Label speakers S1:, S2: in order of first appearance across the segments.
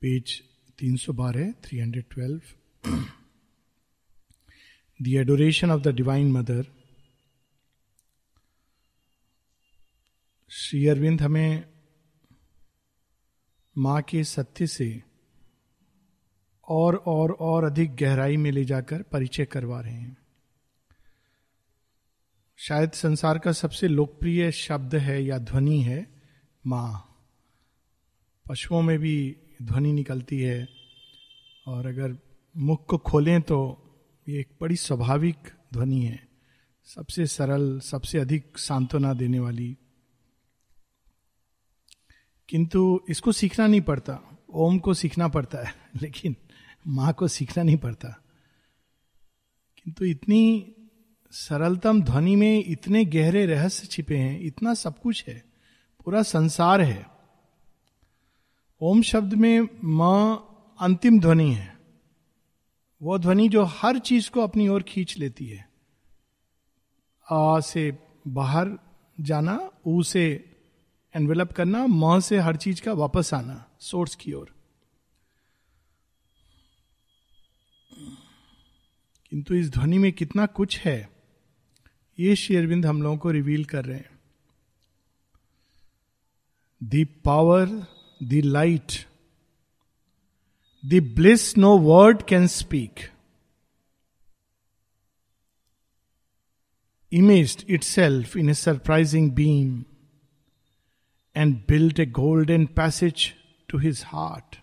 S1: Page 312 312 the adoration of the divine mother Shri Aurobindo हमें माँ के सत्य से और और और अधिक गहराई में ले जाकर परिचय करवा रहे हैं। शायद संसार का सबसे लोकप्रिय शब्द है या ध्वनि है माँ। पशुओं में भी ध्वनि निकलती है। और अगर मुख को खोलें तो ये एक बड़ी स्वाभाविक ध्वनि है। सबसे सरल, सबसे अधिक सांत्वना देने वाली। किंतु इसको सीखना नहीं पड़ता। ओम को सीखना पड़ता है, लेकिन माँ को सीखना नहीं पड़ता। किंतु इतनी सरलतम ध्वनि में इतने गहरे रहस्य छिपे हैं, इतना सब कुछ है, पूरा संसार है। ओम शब्द में म अंतिम ध्वनि है। वो ध्वनि जो हर चीज़ को अपनी ओर खींच लेती है। आ से बाहर जाना, ऊ से एनवेलप करना, म से हर चीज़ का वापस आना सोर्स की ओर। किंतु इस ध्वनि में कितना कुछ है, ये शेरविंद हम लोगों को रिवील कर रहे हैं। The power the light the bliss no word can speak imaged itself in a surprising beam and built a golden passage to his heart.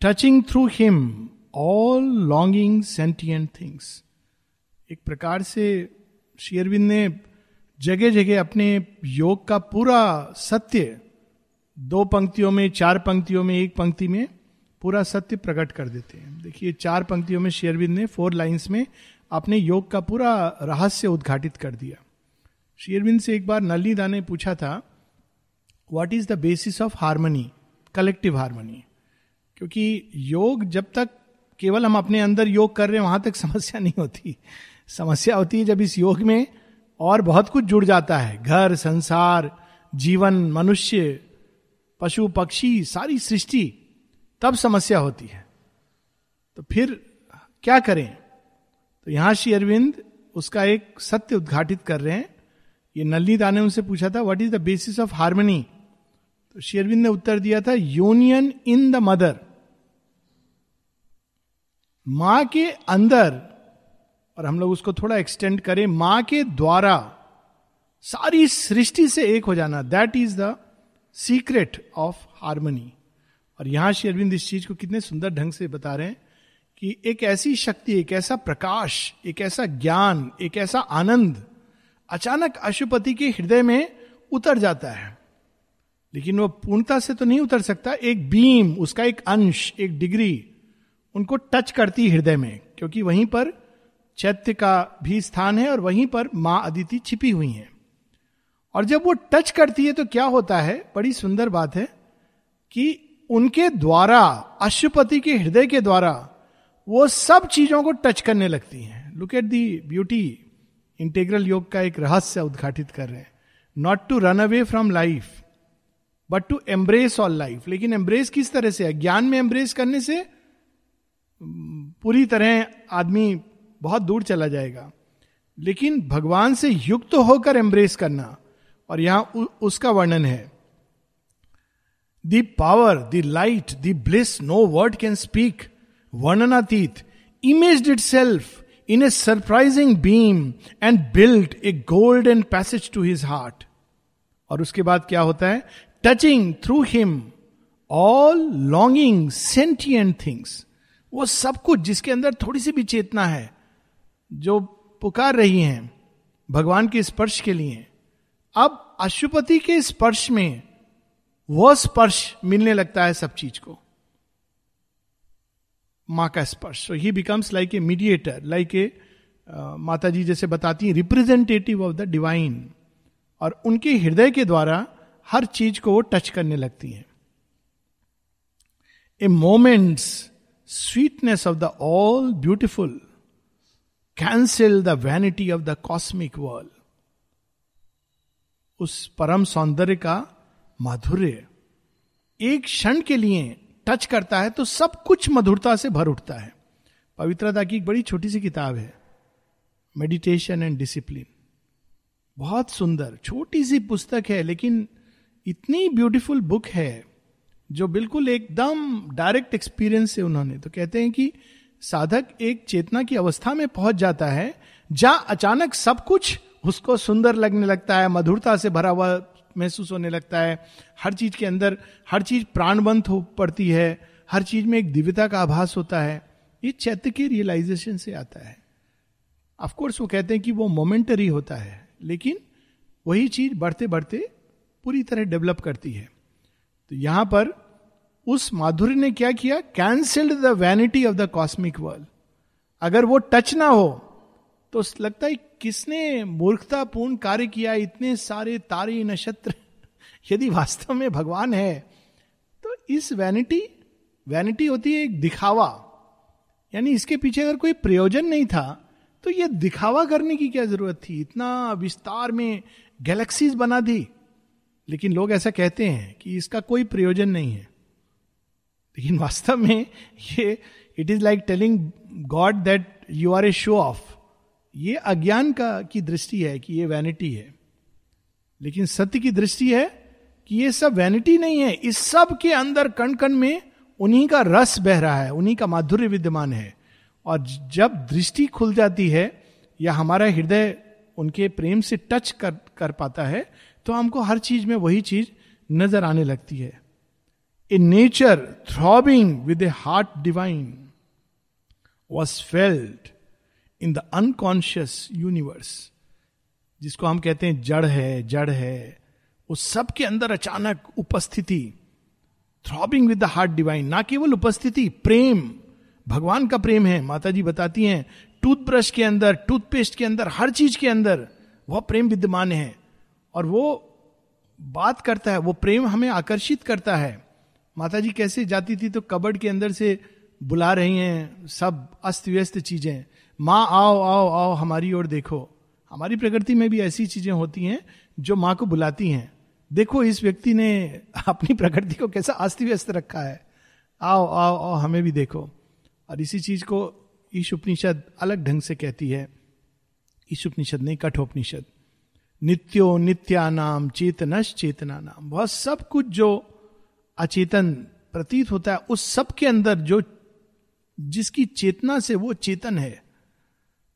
S1: Touching through him all longing sentient things. एक प्रकार से शेरविंद ने जगह जगह अपने योग का पूरा सत्य दो पंक्तियों में, चार पंक्तियों में, एक पंक्ति में पूरा सत्य प्रकट कर देते हैं। देखिए, चार पंक्तियों में शेरविंद ने फोर लाइंस में अपने योग का पूरा रहस्य उद्घाटित कर दिया। शेयरविंद से एक बार नलिदा ने पूछा था what is the basis of harmony collective harmony क्योंकि योग जब तक केवल हम अपने अंदर योग कर रहे हैं, वहाँ तक समस्या नहीं होती। समस्या होती है जब इस योग में और बहुत कुछ जुड़ जाता है। घर, संसार, जीवन, मनुष्य पशु, पक्षी, सारी सृष्टि, तब समस्या होती है। तो फिर क्या करें? तो यहाँ श्री अरविंद उसका एक सत्य उद्घाटित कर रहे हैं। ये नलनी दाने उनसे पूछा था what is the basis of harmony तो श्री अरविंद ने उत्तर दिया था यूनियन इन द मदर माँ के अंदर, और हम लोग उसको थोड़ा एक्सटेंड करें, माँ के द्वारा सारी सृष्टि से एक हो जाना that is the secret of harmony. और यहाँ श्री अरविंद इस चीज़ को कितने सुंदर ढंग से बता रहे हैं कि एक ऐसी शक्ति, एक ऐसा प्रकाश, एक ऐसा ज्ञान, एक ऐसा आनंद अचानक अशुपति के हृदय में उतर जाता है। लेकिन वो पूर्णता से तो नहीं उतर सकता। एक बीम उसका एक अंश, एक डिग्री उनको टच करती हृदय में, क्योंकि वहीं पर चैत्य का भी स्थान है और वहीं पर माँ अदिति छिपी हुई है। और जब वो टच करती है तो क्या होता है? बड़ी सुंदर बात है कि उनके द्वारा अशुपति के हृदय के द्वारा, वो सब चीज़ों को टच करने लगती हैं। Look at the beauty integral yoga का एक रहस्य उद्घाटित कर रहे हैं। Not to run away from life but to embrace all life लेकिन एम्ब्रेस किस तरह से है? ज्ञान में एम्ब्रेस करने से पूरी तरह आदमी बहुत दूर चला जाएगा। लेकिन भगवान से युक्त होकर एम्ब्रेस करना और यहाँ उसका वर्णन है। The power the light the bliss no word can speak वर्णनातीत image itself in a surprising beam and build a golden passage to his heart और उसके बाद क्या होता है? Touching through him all longing sentient things वो सब कुछ जिसके अंदर थोड़ी सी भी चेतना है, जो पुकार रही हैं, भगवान के स्पर्श के लिए। अब अशुपति के स्पर्श में वह स्पर्श मिलने लगता है सब चीज़ को। माँ का स्पर्श। So he becomes like a mediator like a mata ji जैसे बताती हैं रिप्रेजेंटेटिव ऑफ़ द डिवाइन और उनके हृदय के द्वारा हर चीज़ को वो टच करने लगती हैं। A moment's sweetness of the all beautiful cancel the vanity of the cosmic world उस परम सौंदर्य का माधुर्य। एक क्षण के लिए टच करता है तो सब कुछ मधुरता से भर उठता है। पवित्रता की एक बड़ी छोटी सी किताब है। मेडिटेशन एंड डिसिप्लिन बहुत सुंदर, छोटी सी पुस्तक है, लेकिन इतनी ब्यूटीफुल बुक है, जो बिल्कुल एकदम डायरेक्ट एक्सपीरियंस से उन्होंने। तो कहते हैं कि साधक एक चेतना की अवस्था में पहुँच जाता है, जहाँ अचानक सब कुछ उसको सुंदर लगने लगता है, मधुरता से भरा हुआ महसूस होने लगता है। हर चीज़ के अंदर, हर चीज़ प्राणवंत हो पड़ती है। हर चीज़ में एक दिव्यता का आभास होता है। ये चैत्य के रियलाइजेशन से आता है। ऑफकोर्स वो कहते हैं कि वो मोमेंटरी होता है, लेकिन वही चीज़ बढ़ते बढ़ते पूरी तरह डेवलप करती है। तो यहाँ पर उस माधुर्य ने क्या किया? Cancelled the vanity of the cosmic world अगर वो टच ना हो तो लगता है किसने मूर्खतापूर्ण कार्य किया, इतने सारे तारे नक्षत्र? यदि वास्तव में भगवान है तो इस वैनिटी वैनिटी होती है एक दिखावा। यानी इसके पीछे अगर कोई प्रयोजन नहीं था तो ये दिखावा करने की क्या ज़रूरत थी? इतना विस्तार में गैलेक्सीज बना दी। लेकिन लोग ऐसा कहते हैं कि इसका कोई प्रयोजन नहीं है। लेकिन वास्तव में ये it is like telling God that you are a show off ये अज्ञान का, की दृष्टि है कि ये वैनिटी है। लेकिन सत्य की दृष्टि है कि ये सब वैनिटी नहीं है। इस सब के अंदर कण कण में उन्हीं का रस बह रहा है, उन्हीं का माधुर्य विद्यमान है। और जब दृष्टि खुल जाती है या हमारा हृदय उनके प्रेम से टच कर कर पाता है तो हमको हर चीज़ में वही चीज़ नज़र आने लगती है। A nature throbbing with a heart divine was felt in the unconscious universe, जिसको हम कहते हैं जड़ है जड़ है उस सब के अंदर अचानक उपस्थिति throbbing with the heart divine ना केवल उपस्थिति, प्रेम, भगवान का प्रेम है माता जी बताती हैं टूथब्रश के अंदर टूथपेस्ट के अंदर, हर चीज़ के अंदर, वह प्रेम विद्यमान है, और वो बात करता है, वो प्रेम हमें आकर्षित करता है। माता जी कैसे जाती थी तो कबड़ के अंदर से बुला रही हैं, सब अस्त व्यस्त चीज़ें माँ, आओ आओ आओ, हमारी ओर देखो। हमारी प्रकृति में भी ऐसी चीज़ें होती हैं जो माँ को बुलाती हैं। देखो, इस व्यक्ति ने अपनी प्रकृति को कैसा अस्त व्यस्त रखा है। आओ आओ आओ, हमें भी देखो। और इसी चीज़ को ईश उपनिषद अलग ढंग से कहती है। ईश उपनिषद नहीं कठोपनिषद नित्यो नित्या नाम चेतनश चेतना नाम बहुत सब कुछ जो अचेतन प्रतीत होता है, उस सब के अंदर जो जिसकी चेतना से वो चेतन है।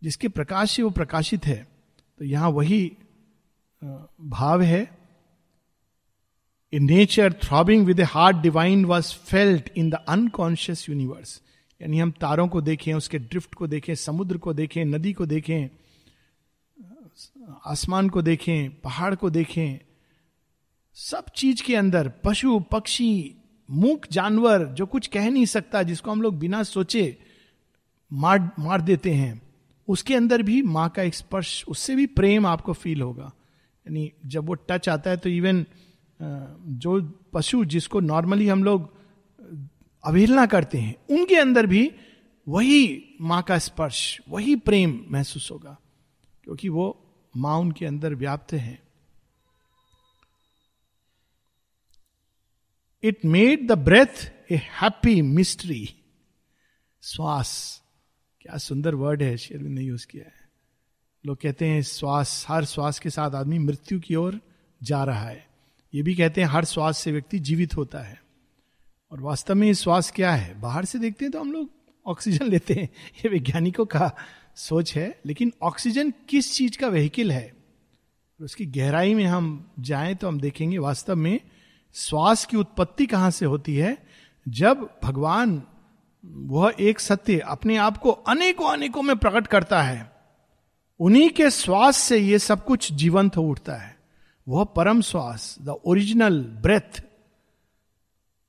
S1: जिसके प्रकाश से वो प्रकाशित है तो यहाँ वही भाव है। In nature throbbing with a heart divine was felt in the unconscious universe यानी हम तारों को देखें, उसके ड्रिफ्ट को देखें, समुद्र को देखें, नदी को देखें, आसमान को देखें, पहाड़ को देखें, सब चीज़ के अंदर, पशु, पक्षी, मूक, जानवर, जो कुछ कह नहीं सकता, जिसको हम लोग बिना सोचे मार मार देते हैं। उसके अंदर भी माँ का एक स्पर्श, उससे भी प्रेम आपको फील होगा। यानी जब वो टच आता है तो इवन जो पशु जिसको नॉर्मली हम लोग अवहेलना करते हैं, उनके अंदर भी वही माँ का स्पर्श, वही प्रेम महसूस होगा। क्योंकि वो माँ उनके अंदर व्याप्त है। It made the breath a happy mystery श्वास। क्या सुंदर वर्ड है शेरविंद ने यूज़ किया है। लोग कहते हैं, श्वास, हर श्वास के साथ आदमी मृत्यु की ओर जा रहा है। ये भी कहते हैं, हर श्वास से व्यक्ति जीवित होता है। और वास्तव में श्वास क्या है? बाहर से देखते हैं तो हम लोग ऑक्सीजन लेते हैं। ये वैज्ञानिकों का सोच है, लेकिन ऑक्सीजन किस चीज़ का व्हीकिल है? उसकी गहराई में हम जाएँ तो हम देखेंगे वास्तव में श्वास की उत्पत्ति कहाँ से होती है? जब भगवान वह एक सत्य अपने आप को अनेकों अनेकों में प्रकट करता है। उन्हीं के श्वास से ये सब कुछ जीवंत हो उठता है। वह परम श्वास द ओरिजिनल ब्रेथ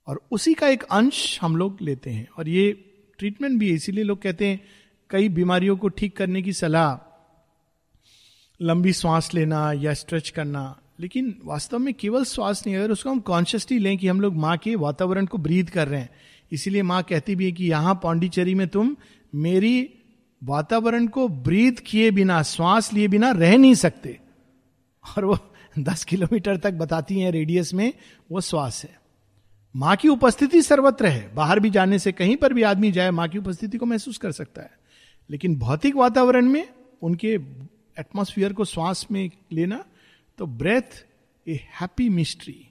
S1: और उसी का एक अंश हम लोग लेते हैं। और ये ट्रीटमेंट भी इसीलिए लोग कहते हैं, कई बीमारियों को ठीक करने की सलाह, लंबी सांस लेना या स्ट्रेच करना। लेकिन वास्तव में केवल श्वास नहीं, अगर उसको हम कॉन्शियसली लें कि हम लोग माँ के वातावरण को ब्रीद कर रहे हैं इसीलिए माँ कहती भी है कि यहाँ पांडिचेरी में तुम मेरी वातावरण को ब्रीद किए बिना, श्वास लिए बिना रह नहीं सकते। और वो दस किलोमीटर तक बताती हैं रेडियस में, वो श्वास है। माँ की उपस्थिति सर्वत्र है। बाहर भी जाने से कहीं पर भी आदमी जाए, माँ की उपस्थिति को महसूस कर सकता है। लेकिन भौतिक वातावरण में उनके एटमोस्फियर को श्वास में लेना तो ब्रेथ ए हैप्पी मिस्ट्री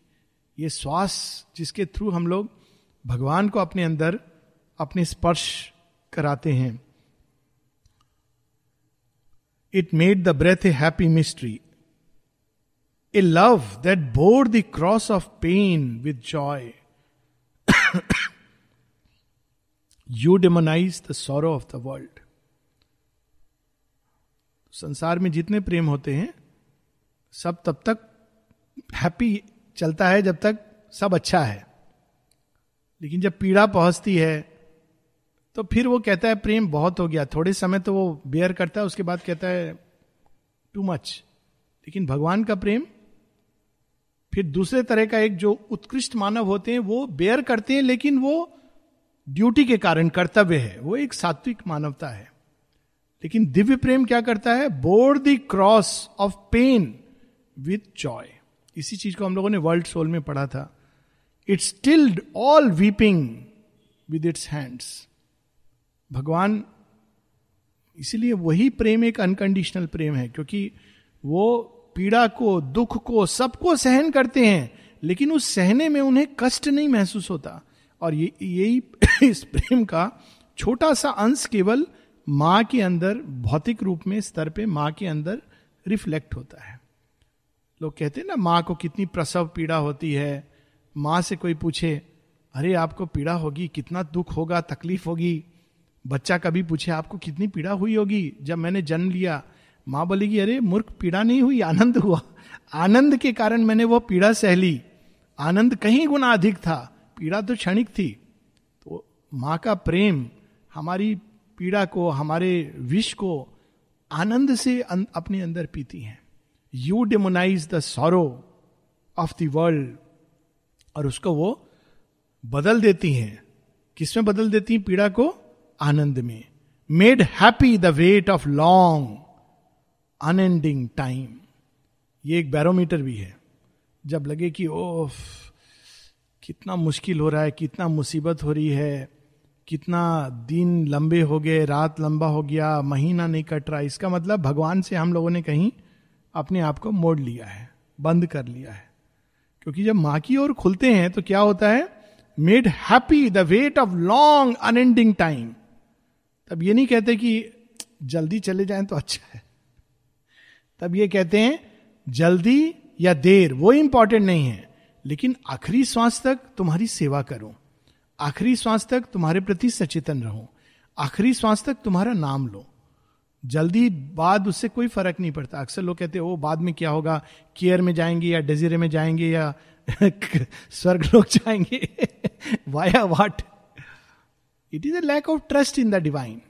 S1: ये श्वास जिसके थ्रू हम लोग भगवान को अपने अंदर अपने स्पर्श कराते हैं। It made the breath a happy mystery a love that bored the cross of pain with joy you demonise the sorrow of the world संसार में जितने प्रेम होते हैं, सब तब तक हैप्पी चलता है जब तक सब अच्छा है। लेकिन जब पीड़ा पहुँचती है तो फिर वो कहता है, प्रेम बहुत हो गया। थोड़े समय तो वो बेयर करता है, उसके बाद कहता है टू मच लेकिन भगवान का प्रेम, फिर दूसरे तरह का एक जो उत्कृष्ट मानव होते हैं, वो बेयर करते हैं, लेकिन वो ड्यूटी के कारण कर्तव्य है। वो एक सात्विक मानवता है। लेकिन दिव्य प्रेम क्या करता है? Bored the cross of pain with joy इसी चीज़ को हम लोगों ने वर्ल्ड सोल में पढ़ा था। It stilled all weeping with its hands भगवान, इसीलिए वही प्रेम एक अनकंडीशनल प्रेम है, क्योंकि वो पीड़ा को, दुख को, सबको सहन करते हैं, लेकिन उस सहने में उन्हें कष्ट नहीं महसूस होता। और ये, यही इस प्रेम का छोटा सा अंश केवल माँ के अंदर, भौतिक रूप में स्तर पे माँ के अंदर रिफ्लेक्ट होता है। लोग कहते हैं ना, माँ को कितनी प्रसव पीड़ा होती है माँ से कोई पूछे, अरे, आपको पीड़ा होगी, कितना दुख होगा, तकलीफ़ होगी? बच्चा कभी पूछे, आपको कितनी पीड़ा हुई होगी जब मैंने जन्म लिया? माँ बोलेगी, अरे, मूर्ख, पीड़ा नहीं हुई, आनंद हुआ। आनंद के कारण मैंने वो पीड़ा सहली आनंद कहीं गुना अधिक था, पीड़ा तो क्षणिक थी। तो माँ का प्रेम, हमारी पीड़ा को, हमारे विष को आनंद से अपने अंदर पीती है। You demonise the sorrow of the world और उसको वो बदल देती हैं। किसमें बदल देती हैं? पीड़ा को आनंद में। Made happy the weight of long unending time ये एक बैरोमीटर भी है। जब लगे कि ओ कितना मुश्किल हो रहा है, कितना मुसीबत हो रही है, कितना दिन लंबे हो गए, रात लंबा हो गया, महीना नहीं कट रहा इसका मतलब भगवान से हम लोगों ने कहीं अपने आप को मोड़ लिया है, बंद कर लिया है। क्योंकि जब माँ की ओर खुलते हैं तो क्या होता है? Made happy the weight of long unending time तब ये नहीं कहते कि जल्दी चले जाएँ तो अच्छा है। तब ये कहते हैं, जल्दी या देर, वो इंपॉर्टेंट नहीं है। लेकिन आखिरी श्वास तक तुम्हारी सेवा करो। आखिरी श्वास तक तुम्हारे प्रति सचेतन रहो। आखिरी श्वास तक तुम्हारा नाम लो। जल्दी बाद उससे कोई फ़र्क नहीं पड़ता। अक्सर लोग कहते हैं वो बाद में क्या होगा? केयर में जाएँगे या डेजिरे में जाएँगे या स्वर्ग लोग जाएँगे? Via what it is a lack of trust in the divine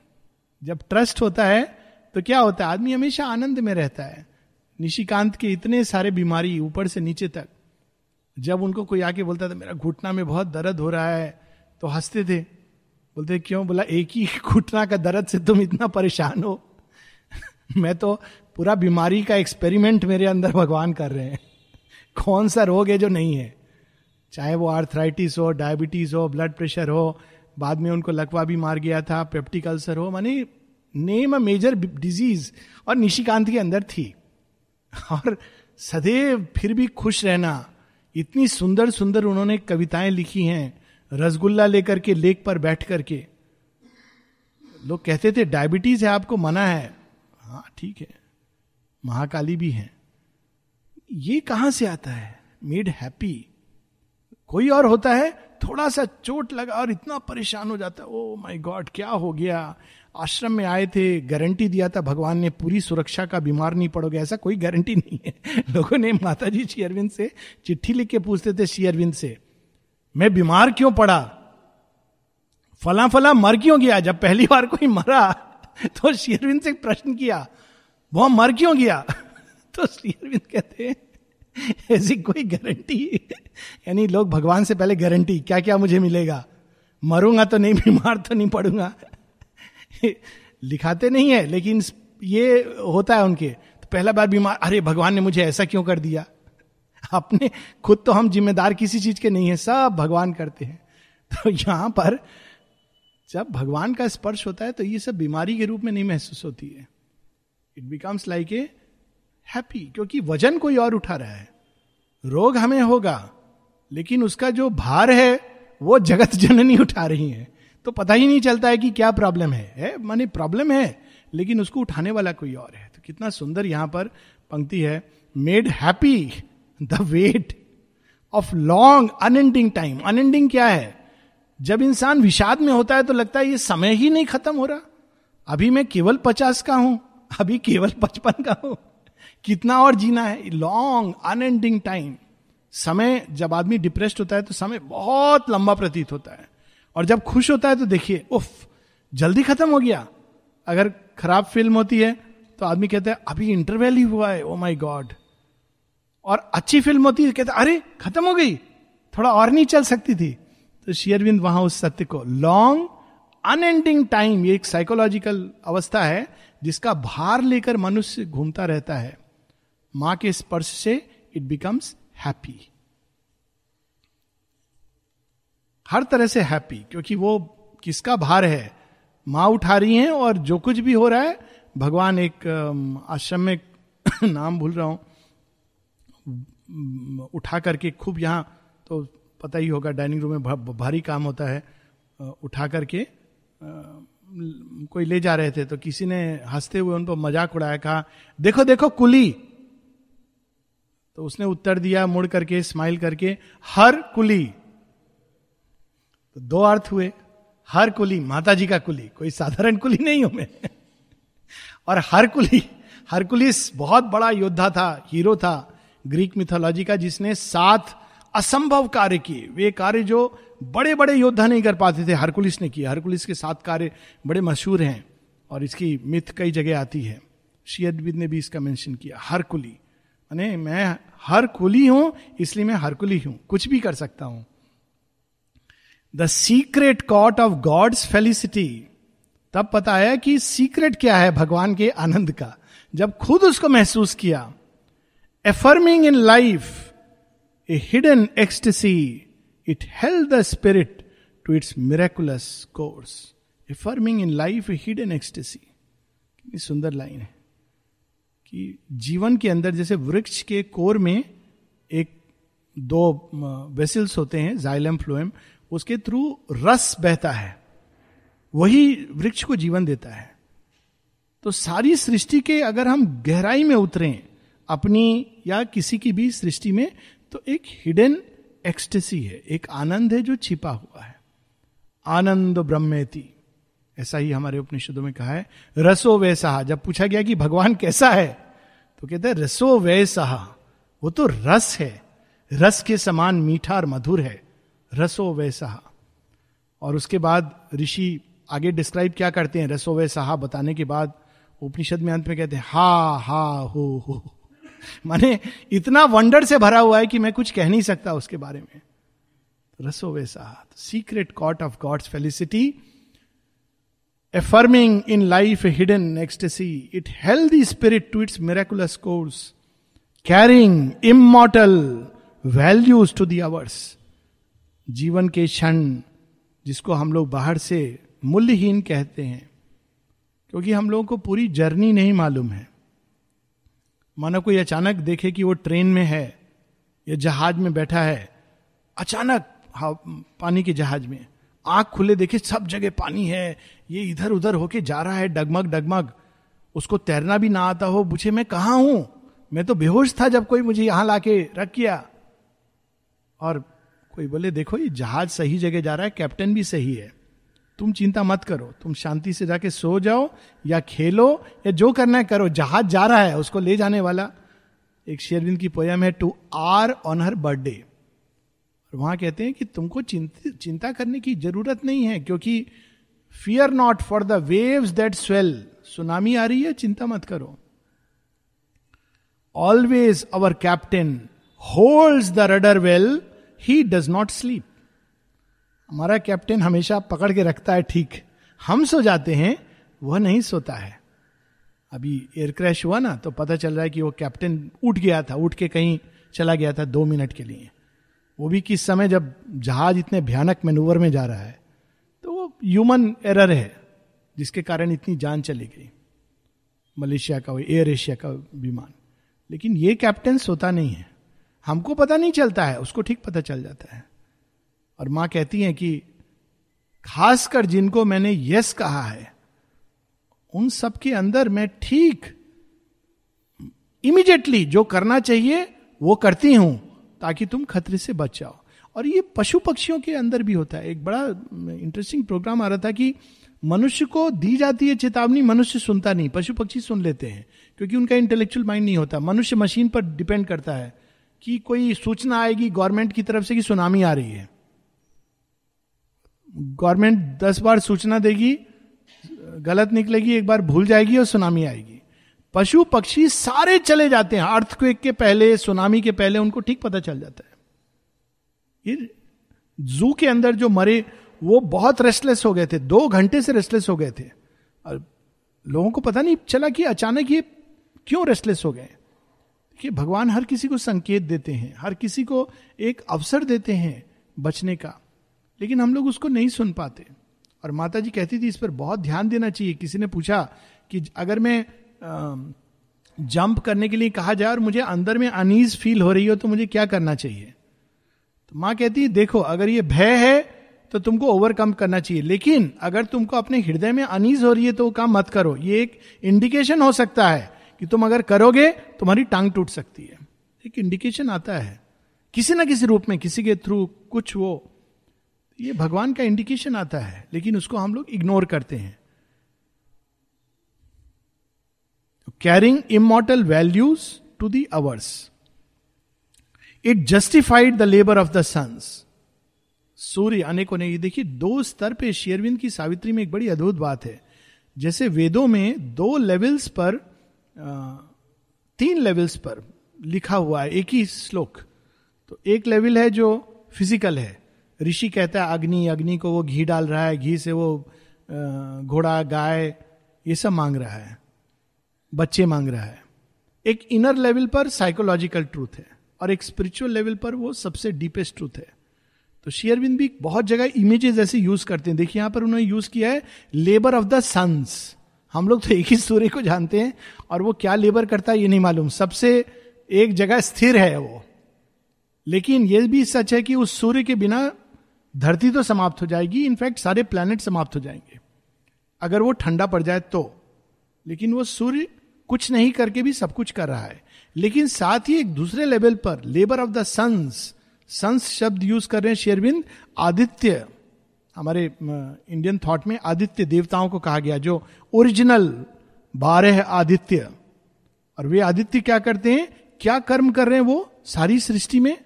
S1: जब ट्रस्ट होता है तो क्या होता है? आदमी हमेशा आनंद में रहता है। निशिकांत के इतने सारे बीमारी ऊपर से नीचे तक। जब उनको कोई आके बोलता था, मेरा घुटना में बहुत दर्द हो रहा है तो हँसते थे। बोलते, क्यों? बोला, एक ही घुटना का दर्द से तुम इतना परेशान हो। मैं तो पूरा बीमारी का एक्सपेरिमेंट मेरे अंदर भगवान कर रहे हैं। कौन सा रोग है जो नहीं है? चाहे वो आर्थराइटिस हो डायबिटीज़ हो ब्लड प्रेशर हो, बाद में उनको लकवा भी मार गया था पेप्टिक अल्सर हो, मानी नेम अ मेजर डिज़ीज़ और निशिकांत के अंदर थी। और सदैव फिर भी खुश रहना, इतनी सुंदर सुंदर उन्होंने कविताएँ लिखी हैं, रसगुल्ला लेकर के लेक पर बैठ करके। लोग कहते थे, डायबिटीज़ है आपको, मना है। हाँ ठीक है। महाकाली भी है। ये कहाँ से आता है? मेड हैप्पी कोई और होता है? थोड़ा सा चोट लगा और इतना परेशान हो जाता है। ओ माय गॉड क्या हो गया? आश्रम में आए थे गारंटी दिया था भगवान ने, पूरी सुरक्षा का बीमार नहीं पड़ोगे। ऐसा कोई गारंटी नहीं है। लोगों ने माता जी श्री अरविंद से चिट्ठी लिख के पूछते थे श्री अरविंद से, मैं बीमार क्यों पड़ा? फला फला मर क्यों गया? जब पहली बार कोई मरा तो श्री अरविंद से प्रश्न किया वो मर क्यों गया? तो श्री अरविंद कहते हैं ऐसी कोई गारंटी? यानी लोग भगवान से पहले गारंटी क्या क्या मुझे मिलेगा? मरूँगा तो नहीं, बीमार तो नहीं पड़ूँगा? लिखाते नहीं है, लेकिन ये होता है उनके। तो पहला बार बीमार, अरे, भगवान ने मुझे ऐसा क्यों कर दिया? अपने खुद तो हम जिम्मेदार किसी चीज़ के नहीं है, सब भगवान करते हैं। तो यहाँ पर जब भगवान का स्पर्श होता है तो ये सब बीमारी के रूप में नहीं महसूस होती है। It becomes like a happy क्योंकि वज़न कोई और उठा रहा है। रोग हमें होगा लेकिन उसका जो भार है वो जगत जननी उठा रही है। तो पता ही नहीं चलता है कि क्या प्रॉब्लम है, है माने प्रॉब्लम है लेकिन उसको उठाने वाला कोई और है। तो कितना सुंदर यहाँ पर पंक्ति है। Made happy the weight of long unending time unending क्या है? जब इंसान विषाद में होता है तो लगता है ये समय ही नहीं खत्म हो रहा। अभी मैं केवल पचास का हूँ, अभी केवल पचपन का हूँ। कितना और जीना है? लॉन्ग अनएंडिंग टाइम समय, जब आदमी डिप्रेस्ड होता है तो समय बहुत लंबा प्रतीत होता है। और जब खुश होता है तो देखिए, उफ, जल्दी खत्म हो गया। अगर खराब फ़िल्म होती है तो आदमी कहता है, अभी इंटरवेल ही हुआ है ओ माई गॉड और अच्छी फ़िल्म होती है कहते अरे, खत्म हो गई। थोड़ा और नहीं चल सकती थी। तो शेयरविंद वहाँ उस सत्य को लॉन्ग अनएंडिंग टाइम ये एक साइकोलॉजिकल अवस्था है, जिसका भार लेकर मनुष्य घूमता रहता है। माँ के स्पर्श से इट बिकम्स हैप्पी हर तरह से हैप्पी क्योंकि वो किसका भार है? माँ उठा रही हैं और जो कुछ भी हो रहा है, भगवान एक आश्रम में नाम भूल रहा हूँ। उठा करके खूब यहाँ तो पता ही होगा, डाइनिंग रूम में भारी काम होता है। उठा करके कोई ले जा रहे थे तो किसी ने हँसते हुए उनको मज़ाक उड़ाया, कहा, देखो देखो, कुली। तो उसने उत्तर दिया, मुड़ करके स्माइल करके, हर कुली। तो दो अर्थ हुए, हर कुली माता जी का कुली, कोई साधारण कुली नहीं हूँ मैं। और हर कुली, हर कुलिस बहुत बड़ा योद्धा था, हीरो था ग्रीक मिथोलॉजी का, जिसने सात असंभव कार्य किए। वे कार्य जो बड़े बड़े योद्धा नहीं कर पाते थे, हरकुलिस ने किया। हरकुलिस के सात कार्य बड़े मशहूर हैं और इसकी मिथ कई जगह आती है। शियदविद ने भी इसका मेंशन किया। हरकुली। माने मैं हर कुली हूँ, इसलिए मैं हरकुली हूँ। कुछ भी कर सकता हूँ। The secret caught of God's felicity तब पता है कि सीक्रेट क्या है भगवान के आनंद का। जब खुद उसको महसूस किया। Affirming in life a hidden ecstasy it held the spirit to its miraculous course affirming in life a hidden ecstasy कितनी सुंदर लाइन है कि जीवन के अंदर जैसे वृक्ष के कोर में एक दो वेसल्स होते हैं जाइलम फ्लोएम उसके थ्रू रस बहता है। वही वृक्ष को जीवन देता है। तो सारी सृष्टि के अगर हम गहराई में उतरें, अपनी या किसी की भी सृष्टि में तो एक हिडन एक्सटेसी है, एक आनंद है जो छिपा हुआ है। आनंद ब्रह्मेति, ऐसा ही हमारे उपनिषदों में कहा है, रसो वैसा जब पूछा गया कि भगवान कैसा है तो कहते हैं, रसो वैसा वो तो रस है, रस के समान मीठा और मधुर है, रसो वैसा और उसके बाद ऋषि आगे डिस्क्राइब क्या करते हैं, रसो वैसा बताने के बाद उपनिषद में अंत में कहते हैं, हा हा, हो हो। माने इतना वंडर से भरा हुआ है कि मैं कुछ कह नहीं सकता उसके बारे में। रसो वैसा secret caught of God's felicity affirming in life hidden ecstasy it held the spirit to its miraculous course carrying immortal values to the hours जीवन के क्षण जिसको हम लोग बाहर से मूल्यहीन कहते हैं, क्योंकि हम लोगों को पूरी जर्नी नहीं मालूम है। मानो कोई अचानक देखे कि वो ट्रेन में है या जहाज़ में बैठा है, अचानक पानी के जहाज़ में, आँख खुले देखे सब जगह पानी है, ये इधर उधर होके जा रहा है, डगमग डगमग। उसको तैरना भी ना आता हो, पूछे मैं कहा हूँ? मैं तो बेहोश था जब कोई मुझे यहाँ लाके रख किया और कोई बोले, देखो, ये जहाज़ सही जगह जा रहा है, कैप्टन भी सही है। तुम चिंता मत करो, तुम शांति से जाके सो जाओ या खेलो या जो करना है करो। जहाज़ जा रहा है, उसको ले जाने वाला। एक शेरविंद की पोयम है to R on her birthday वहाँ कहते हैं कि तुमको चिंता करने की ज़रूरत नहीं है, क्योंकि fear not for the waves that swell tsunami आ रही है, चिंता मत करो। Always our captain hold the rudder well he does not sleep हमारा कैप्टन हमेशा पकड़ के रखता है, ठीक। हम सो जाते हैं, वह नहीं सोता है। अभी एयर क्रैश हुआ ना तो पता चल रहा है कि वो कैप्टन उठ गया था, उठ के कहीं चला गया था दो मिनट के लिए। वो भी किस समय जब जहाज़ इतने भयानक मैनूवर में जा रहा है तो वो ह्यूमन एरर है, जिसके कारण इतनी जान चली गई। मलेशिया का, एयर एशिया का विमान। लेकिन ये कैप्टन सोता नहीं है। हमको पता नहीं चलता है, उसको ठीक पता चल जाता है। और माँ कहती है कि खासकर जिनको मैंने यस कहा है, उन सब के अंदर मैं ठीक इमीडिएटली जो करना चाहिए, वो करती हूँ, ताकि तुम खतरे से बच जाओ। और ये पशु पक्षियों के अंदर भी होता है। एक बड़ा इंटरेस्टिंग प्रोग्राम आ रहा था कि मनुष्य को दी जाती है चेतावनी, मनुष्य सुनता नहीं, पशु पक्षी सुन लेते हैं, क्योंकि उनका इंटेलेक्चुअल माइंड नहीं होता। मनुष्य मशीन पर डिपेंड करता है कि कोई सूचना आएगी गवर्नमेंट की तरफ़ से कि सुनामी आ रही है। गवर्नमेंट दस बार सूचना देगी, गलत निकलेगी, एक बार भूल जाएगी और सुनामी आएगी। पशु पक्षी सारे चले जाते हैं। अर्थक्वेक के पहले, सुनामी के पहले उनको ठीक पता चल जाता है। ये जू के अंदर जो मरे, वो बहुत रेस्टलेस हो गए थे। दो घंटे से रेस्टलेस हो गए थे। और लोगों को पता नहीं चला कि अचानक ये क्यों रेस्टलेस हो गए। कि भगवान हर किसी को संकेत देते हैं, हर किसी को एक अवसर देते हैं बचने का। लेकिन हम लोग उसको नहीं सुन पाते। और माता जी कहती थी, इस पर बहुत ध्यान देना चाहिए। किसी ने पूछा कि, अगर मैं जंप करने के लिए कहा जाए और मुझे अंदर में अनीज फील हो रही हो तो मुझे क्या करना चाहिए? तो माँ कहती है, देखो, अगर ये भय है तो तुमको ओवरकम करना चाहिए। लेकिन अगर तुमको अपने हृदय में अनीज हो रही है तो वो काम मत करो। ये एक इंडिकेशन हो सकता है कि तुम अगर करोगे, तुम्हारी टांग टूट सकती है। एक इंडिकेशन आता है। किसी ना किसी रूप में, किसी के थ्रू कुछ वो ये भगवान का इंडिकेशन आता है, लेकिन उसको हम लोग इग्नोर करते हैं। Carrying immortal values to the hours it justified the labour of the suns सूर्य, अनेकों ने, ये देखिए, दो स्तर पे शेरविंद की सावित्री में एक बड़ी अद्भुत बात है। जैसे वेदों में दो लेवल्स पर तीन लेवल्स पर लिखा हुआ है, एक ही श्लोक। तो एक लेवल है जो फ़िज़िकल है ऋषि कहता है, अग्नि अग्नि को वो घी डाल रहा है, घी से वो घोड़ा, गाय, ये सब मांग रहा है, बच्चे मांग रहा है। एक इनर लेवल पर साइकोलॉजिकल ट्रूथ है और एक स्पिरिचुअल लेवल पर वो सबसे डीपेस्ट ट्रूथ है। तो शेयरविंद भी बहुत जगह इमेजेस ऐसे यूज़ करते हैं। देखिए, यहाँ पर उन्होंने यूज़ किया है लेबर ऑफ़ द सन्स हम लोग तो एक ही सूर्य को जानते हैं और वो क्या लेबर करता है, ये नहीं मालूम। सबसे एक जगह स्थिर है वो। लेकिन ये भी सच है कि उस सूर्य के बिना धरती तो समाप्त हो जाएगी इनफैक्ट सारे प्लैनेट समाप्त हो जाएँगे। अगर वो ठंडा पड़ जाए तो। लेकिन वो सूर्य कुछ नहीं करके भी सब कुछ कर रहा है। लेकिन साथ ही एक दूसरे लेवल पर labour of the suns suns शब्द यूज़ कर रहे हैं शेरविंद, आदित्य। हमारे इंडियन थॉट में आदित्य देवताओं को कहा गया, जो ओरिजिनल बारह आदित्य। और वे आदित्य क्या करते हैं? क्या कर्म कर रहे हैं वो? सारी सृष्टि में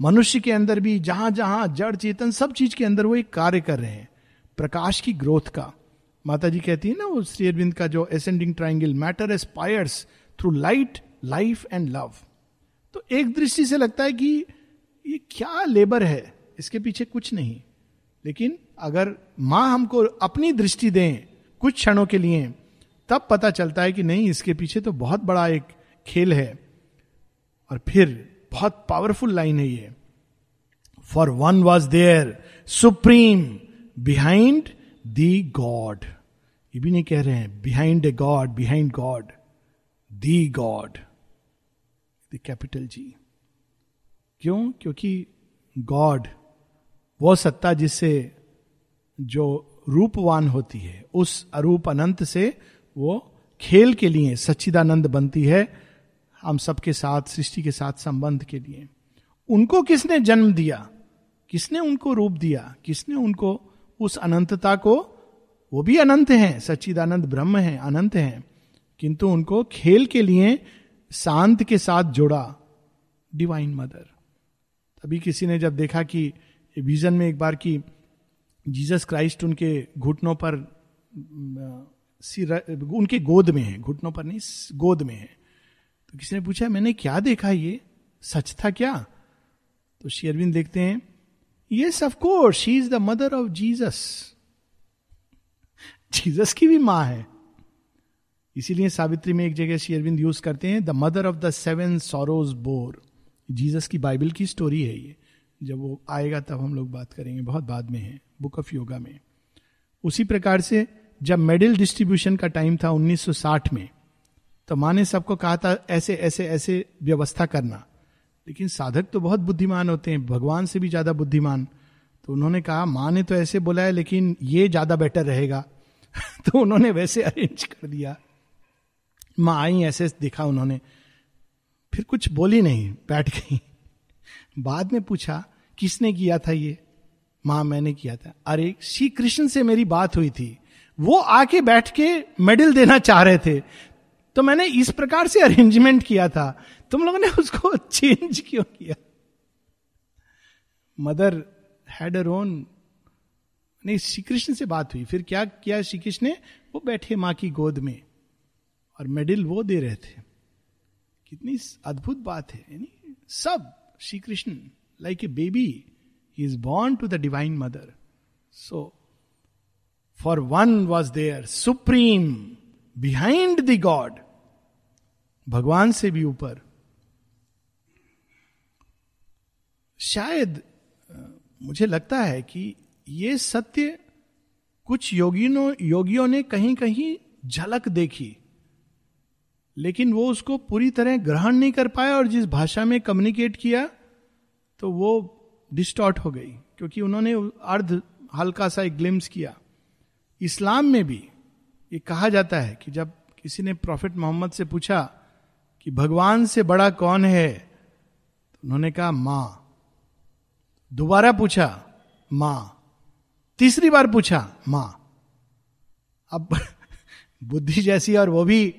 S1: मनुष्य के अंदर भी जहाँ जहाँ जड़ चेतन सब चीज़ के अंदर वो एक कार्य कर रहे हैं। प्रकाश की ग्रोथ का। माता जी कहती है ना, वो श्री अरविंद का जो ascending triangle matter aspires through light life and love तो एक दृष्टि से लगता है कि ये क्या लेबर है, इसके पीछे कुछ नहीं। लेकिन अगर माँ हमको अपनी दृष्टि दें कुछ क्षणों के लिए, तब पता चलता है कि नहीं, इसके पीछे तो बहुत बड़ा एक खेल है। और फिर बहुत पावरफुल लाइन है ये। For one was there supreme behind the God ये भी नहीं कह रहे हैं behind a God behind God the God the capital G क्यों? क्योंकि गॉड वो सत्ता जिससे जो रूपवान होती है, उस अरूप अनंत से वो खेल के लिए सच्चिदानंद बनती है हम सबके साथ, सृष्टि के साथ संबंध के लिए। उनको किसने जन्म दिया? किसने उनको रूप दिया? किसने उनको उस अनंतता को? वो भी अनंत हैं, सच्चिदानंद ब्रह्म हैं, अनंत हैं। किंतु उनको खेल के लिए शांत के साथ जोड़ा डिवाइन मदर तभी किसी ने जब देखा कि विजन में एक बार की जीसस क्राइस्ट उनके घुटनों पर उनके गोद में है, घुटनों पर नहीं, गोद में है। तो किसी ने पूछा, मैंने क्या देखा ये? सच था क्या? तो शेरविंद देखते हैं yes of course she is the mother of Jesus Jesus की भी माँ है। इसीलिए सावित्री में एक जगह शेरविंद यूज़ करते हैं the mother of the seven sorrows bore Jesus की बाइबल की स्टोरी है ये। जब वो आएगा, तब हम लोग बात करेंगे। बहुत बाद में है बुक ऑफ़ योगा में। उसी प्रकार से, जब मेडल डिस्ट्रीब्यूशन का टाइम था 1960 में तो माँ ने सबको कहा था, ऐसे ऐसे ऐसे व्यवस्था करना। लेकिन साधक तो बहुत बुद्धिमान होते हैं, भगवान से भी ज़्यादा बुद्धिमान। तो उन्होंने कहा माँ ने तो ऐसे बोला है, लेकिन ये ज़्यादा बेटर रहेगा। तो उन्होंने वैसे अरेंज कर दिया। माँ आई, ऐसे देखा उन्होंने। फिर कुछ बोली नहीं, बैठ गई। बाद में पूछा, किसने किया था ये? माँ, मैंने किया था। अरे, श्री कृष्ण से मेरी बात हुई थी। वो आके बैठ के मेडल देना चाह रहे थे। तो मैंने इस प्रकार से अरेंजमेंट किया था। तुम लोगों ने उसको चेंज क्यों किया? मदर हैड अर ओन नहीं, श्री कृष्ण से बात हुई। फिर क्या किया श्री कृष्ण ने? वो बैठे माँ की गोद में और मेडल वो दे रहे थे। कितनी अद्भुत बात है, यानी सब Shri Krishna like a baby he is born to the divine mother so for one was there supreme behind the God भगवान से भी ऊपर। शायद मुझे लगता है कि ये सत्य कुछ योगियों योगियों ने कहीं कहीं झलक देखी, लेकिन वो उसको पूरी तरह ग्रहण नहीं कर पाया और जिस भाषा में कम्युनिकेट किया तो वो डिस्टॉर्ट हो गई, क्योंकि उन्होंने अर्ध हल्का सा एक ग्लिम्स किया। इस्लाम में भी ये कहा जाता है कि जब किसी ने प्रॉफिट मोहम्मद से पूछा कि भगवान से बड़ा कौन है तो उन्होंने कहा, माँ। दोबारा पूछा, माँ। तीसरी बार पूछा, माँ। अब बुद्धि जैसी और वो भी,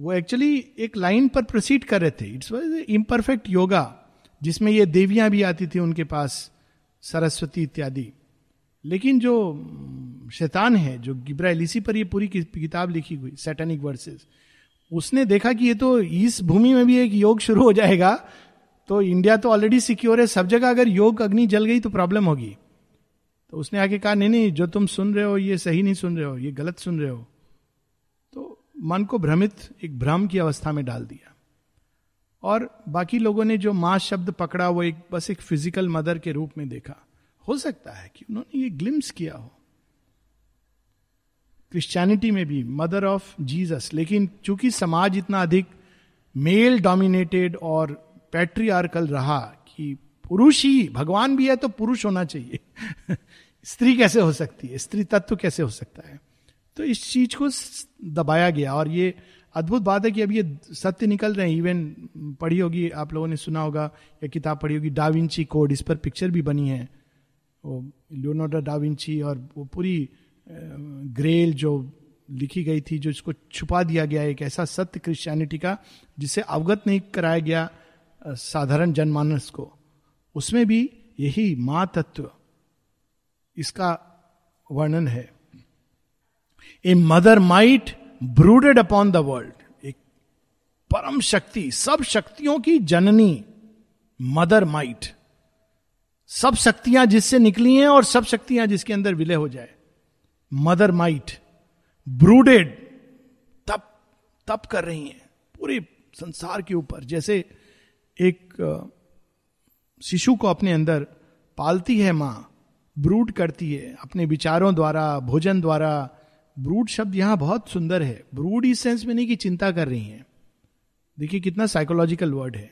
S1: वो एक्चुअली एक लाइन पर प्रोसीड कर रहे थे। इट्स वॉज़ इम्परफेक्ट योगा जिसमें ये देवियाँ भी आती थी उनके पास, सरस्वती इत्यादि। लेकिन जो शैतान है, जो गिब्राइलिसी पर ये पूरी किताब लिखी हुई सैटेनिक वर्सेस उसने देखा कि ये तो इस भूमि में भी एक योग शुरू हो जाएगा तो इंडिया तो ऑलरेडी सिक्योर है, सब जगह अगर योग, अग्नि जल गई तो प्रॉब्लम होगी। तो उसने आके कहा, नहीं नहीं, जो तुम सुन रहे हो, ये सही नहीं सुन रहे हो, ये गलत सुन रहे हो। तो मन को भ्रमित एक भ्रम की अवस्था में डाल दिया। और बाकी लोगों ने जो माँ शब्द पकड़ा, वो एक, बस एक फ़िज़िकल मदर के रूप में देखा। हो सकता है कि उन्होंने ये ग्लिम्स किया हो। क्रिश्चियनिटी में भी मदर ऑफ़ जीसस लेकिन चूँकि समाज इतना अधिक मेल डोमिनेटेड और पैट्रियार्कल रहा कि पुरुष ही, भगवान भी है तो पुरुष होना चाहिए। स्त्री कैसे हो सकती है? स्त्री तत्व कैसे हो सकता है? तो इस चीज़ को दबाया गया और ये अद्भुत बात है कि अब ये सत्य निकल रहे हैं। इवन पढ़ी होगी, आप लोगों ने सुना होगा, या किताब पढ़ी होगी डाविंची कोड इस पर पिक्चर भी बनी है। वो लियोनोडा डाविंची और वो पूरी ग्रेल जो लिखी गई थी, जो इसको छुपा दिया गया एक ऐसा सत्य क्रिश्चियनिटी का, जिसे अवगत नहीं कराया गया साधारण जनमानस को, उसमें भी यही माँ तत्व इसका वर्णन है। A mother might brooded upon the world, एक परम शक्ति, सब शक्तियों की जननी मदर माइट। सब शक्तियाँ जिससे निकली हैं और सब शक्तियाँ जिसके अंदर विलय हो जाए। मदर माइट, ब्रूडेड, तप तप कर रही हैं पूरे संसार के ऊपर। जैसे एक शिशु को अपने अंदर पालती है माँ, ब्रूड करती है, अपने विचारों द्वारा, भोजन द्वारा। ब्रूड शब्द यहाँ बहुत सुंदर है। ब्रूड इस सेंस में नहीं कि चिंता कर रही है। देखिए कितना साइकोलॉजिकल वर्ड है।